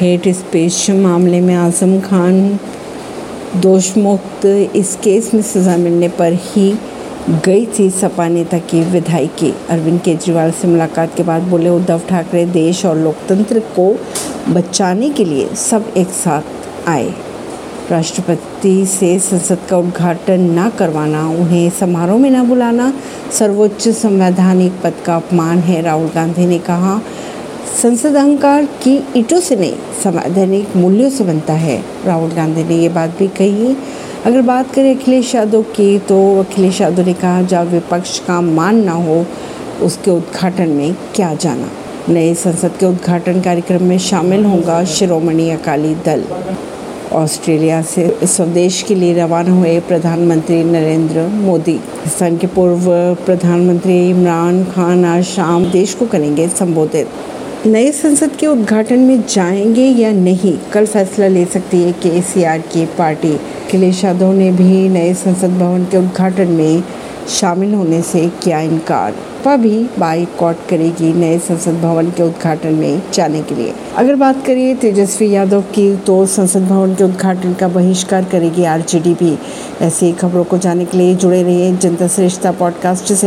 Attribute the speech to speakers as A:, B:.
A: Hate space मामले में आज़म खान दोषमुक्त। इस केस में सज़ा मिलने पर ही गई थी सपा नेता की विधायकी अरविंद केजरीवाल से मुलाकात के बाद बोले, उद्धव ठाकरे देश और लोकतंत्र को बचाने के लिए सब एक साथ आए। राष्ट्रपति से संसद का उद्घाटन न करवाना, उन्हें समारोह में न बुलाना, सर्वोच्च संवैधानिक पद का अपमान है, राहुल गांधी ने कहा। संसद अहंकार की ईटों से नहीं, संवैधानिक मूल्यों से बनता है। राहुल गांधी ने ये बात भी कही अगर बात करें अखिलेश यादव की तो अखिलेश यादव ने कहा, जब विपक्ष का मान ना हो, उसके उद्घाटन में क्या जाना? नए संसद के उद्घाटन कार्यक्रम में शामिल होगा शिरोमणि अकाली दल। ऑस्ट्रेलिया से स्वदेश के लिए रवाना हुए प्रधानमंत्री नरेंद्र मोदी। पाकिस्तान के पूर्व प्रधानमंत्री इमरान खान आज शाम देश को करेंगे संबोधित। नए संसद के उद्घाटन में जाएँगे या नहीं? कल फैसला ले सकती है के सी आर की पार्टी। अखिलेश यादव ने भी नए संसद भवन के उद्घाटन में शामिल होने से किया इनकार। भाजपा भी बाइकआउट करेगी नए संसद भवन के उद्घाटन में जाने के लिए। अगर बात करिए तेजस्वी यादव की तो संसद भवन के उद्घाटन का बहिष्कार करेगी आरजेडी भी ऐसी खबरों को जानने के लिए जुड़े रहिए जनता श्रेष्ठता पॉडकास्ट से।